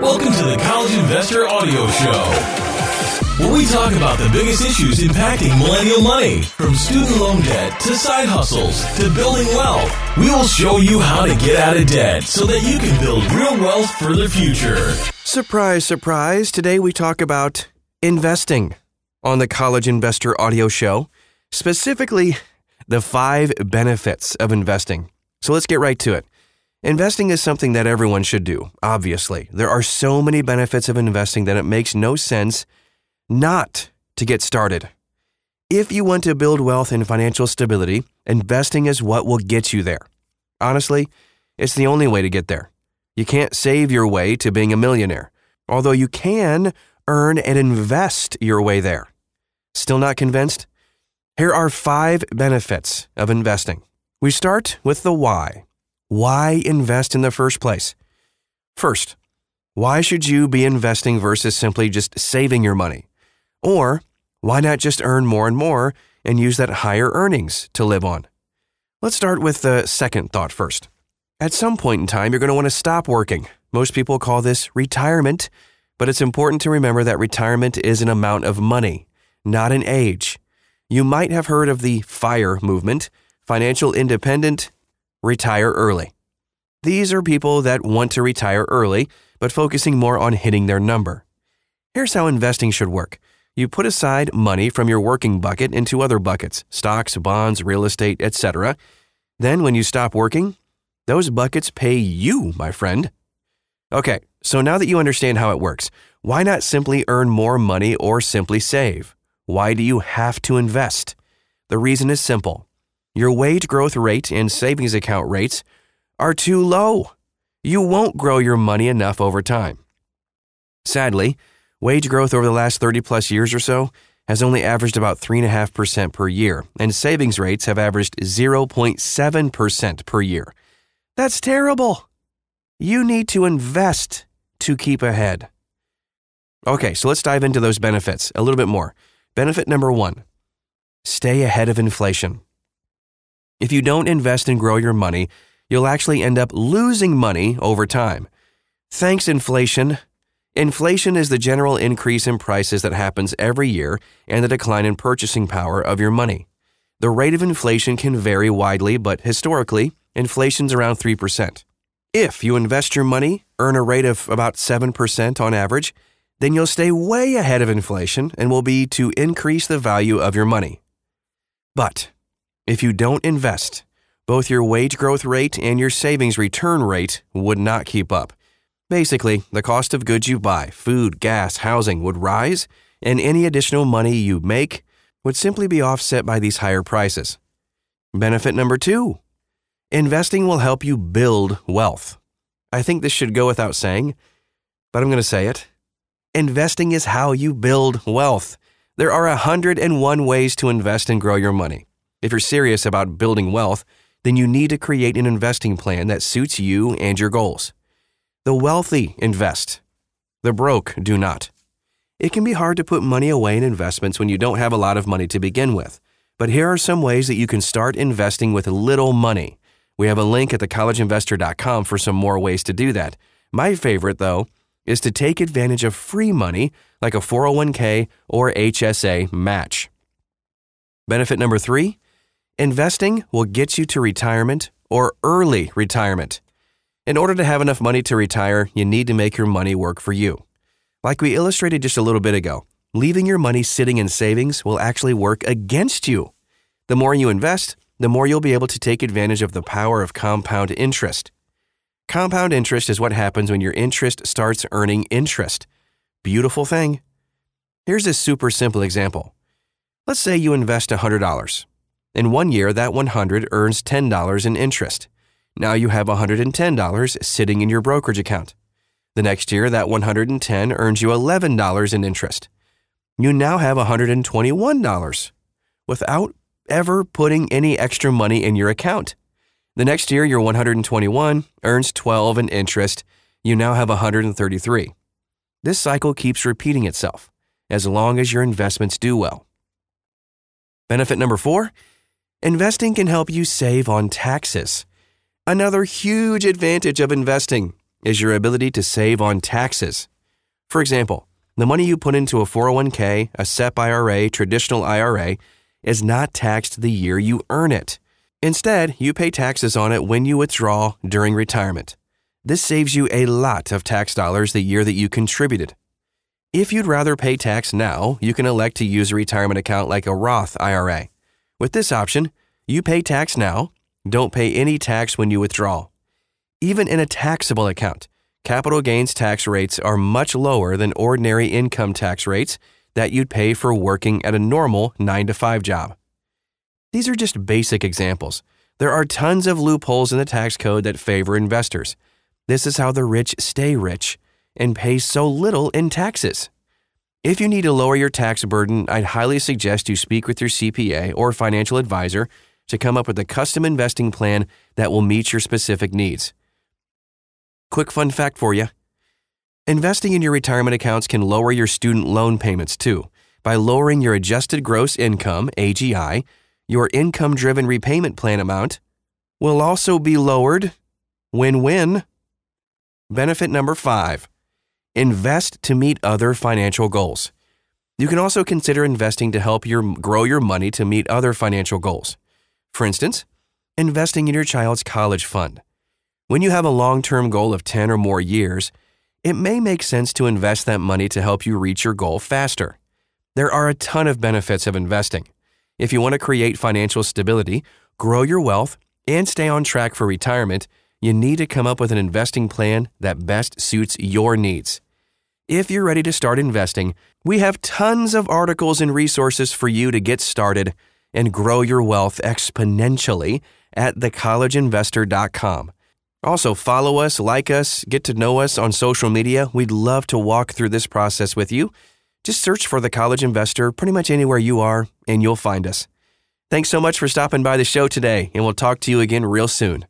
Welcome to the College Investor Audio Show where we talk about the biggest issues impacting millennial money, from student loan debt to side hustles to building wealth. We will show you how to get out of debt so that you can build real wealth for the future. Surprise, surprise. Today we talk about investing on the College Investor Audio Show, specifically the five benefits of investing. So let's get right to it. Investing is something that everyone should do, obviously. There are so many benefits of investing that it makes no sense not to get started. If you want to build wealth and financial stability, investing is what will get you there. Honestly, it's the only way to get there. You can't save your way to being a millionaire, although you can earn and invest your way there. Still not convinced? Here are five benefits of investing. We start with the why. Why invest in the first place? First, why should you be investing versus simply just saving your money? Or why not just earn more and more and use that higher earnings to live on? Let's start with the second thought first. At some point in time, you're going to want to stop working. Most people call this retirement, but it's important to remember that retirement is an amount of money, not an age. You might have heard of the FIRE movement, financial independent, retire early. These are people that want to retire early, but focusing more on hitting their number. Here's how investing should work you put aside money from your working bucket into other buckets stocks, bonds, real estate, etc. Then, when you stop working, those buckets pay you, my friend. Okay, so now that you understand how it works, why not simply earn more money or simply save? Why do you have to invest? The reason is simple your wage growth rate and savings account rates are too low. You won't grow your money enough over time. Sadly, Wage growth over the last 30 plus years or so has only averaged about 3.5% per year, and savings rates have averaged 0.7% per year. That's terrible. You need to invest to keep ahead. Okay, so let's dive into those benefits a little bit more. Benefit number one stay ahead of inflation. If you don't invest and grow your money, you'll actually end up losing money over time. Thanks, inflation, Inflation is the general increase in prices that happens every year and the decline in purchasing power of your money. The rate of inflation can vary widely, but historically, inflation's around 3%. If you invest your money, earn a rate of about 7% on average, then you'll stay way ahead of inflation and will be to increase the value of your money. But if you don't invest, both your wage growth rate and your savings return rate would not keep up. Basically, the cost of goods you buy, food, gas, housing, would rise, and any additional money you make would simply be offset by these higher prices. Benefit number two investing will help you build wealth. I think this should go without saying, but I'm going to say it. Investing is how you build wealth. There are 101 ways to invest and grow your money. If you're serious about building wealth, then you need to create an investing plan that suits you and your goals. The wealthy invest, the broke do not. It can be hard to put money away in investments when you don't have a lot of money to begin with. But here are some ways that you can start investing with little money. We have a link at thecollegeinvestor.com for some more ways to do that. My favorite, though, is to take advantage of free money like a 401k or HSA match. Benefit number three investing will get you to retirement or early retirement. In order to have enough money to retire, you need to make your money work for you. Like we illustrated just a little bit ago, leaving your money sitting in savings will actually work against you. The more you invest, the more you'll be able to take advantage of the power of compound interest. Compound interest is what happens when your interest starts earning interest. Beautiful thing. Here's a super simple example. Let's say you invest $100. In one year, that 100 earns $10 in interest. Now you have $110 sitting in your brokerage account. The next year, that 110 earns you $11 in interest. You now have $121 without ever putting any extra money in your account. The next year, your 121 earns 12 in interest. You now have 133. This cycle keeps repeating itself as long as your investments do well. Benefit number four investing can help you save on taxes. Another huge advantage of investing is your ability to save on taxes. For example, the money you put into a 401k, a SEP IRA, traditional IRA, is not taxed the year you earn it. Instead, you pay taxes on it when you withdraw during retirement. This saves you a lot of tax dollars the year that you contributed. If you'd rather pay tax now, you can elect to use a retirement account like a Roth IRA. With this option, you pay tax now, don't pay any tax when you withdraw. Even in a taxable account, capital gains tax rates are much lower than ordinary income tax rates that you'd pay for working at a normal 9 to 5 job. These are just basic examples. There are tons of loopholes in the tax code that favor investors. This is how the rich stay rich and pay so little in taxes. If you need to lower your tax burden, I'd highly suggest you speak with your CPA or financial advisor to come up with a custom investing plan that will meet your specific needs. Quick fun fact for you investing in your retirement accounts can lower your student loan payments too by lowering your adjusted gross income, AGI. Your income driven repayment plan amount will also be lowered. Win win. Benefit number five invest to meet other financial goals. You can also consider investing to help your, grow your money to meet other financial goals. For instance, investing in your child's college fund. When you have a long term goal of 10 or more years, it may make sense to invest that money to help you reach your goal faster. There are a ton of benefits of investing. If you want to create financial stability, grow your wealth, and stay on track for retirement, you need to come up with an investing plan that best suits your needs. If you're ready to start investing, we have tons of articles and resources for you to get started and grow your wealth exponentially at thecollegeinvestor.com. Also, follow us, like us, get to know us on social media. We'd love to walk through this process with you. Just search for The College Investor pretty much anywhere you are, and you'll find us. Thanks so much for stopping by the show today, and we'll talk to you again real soon.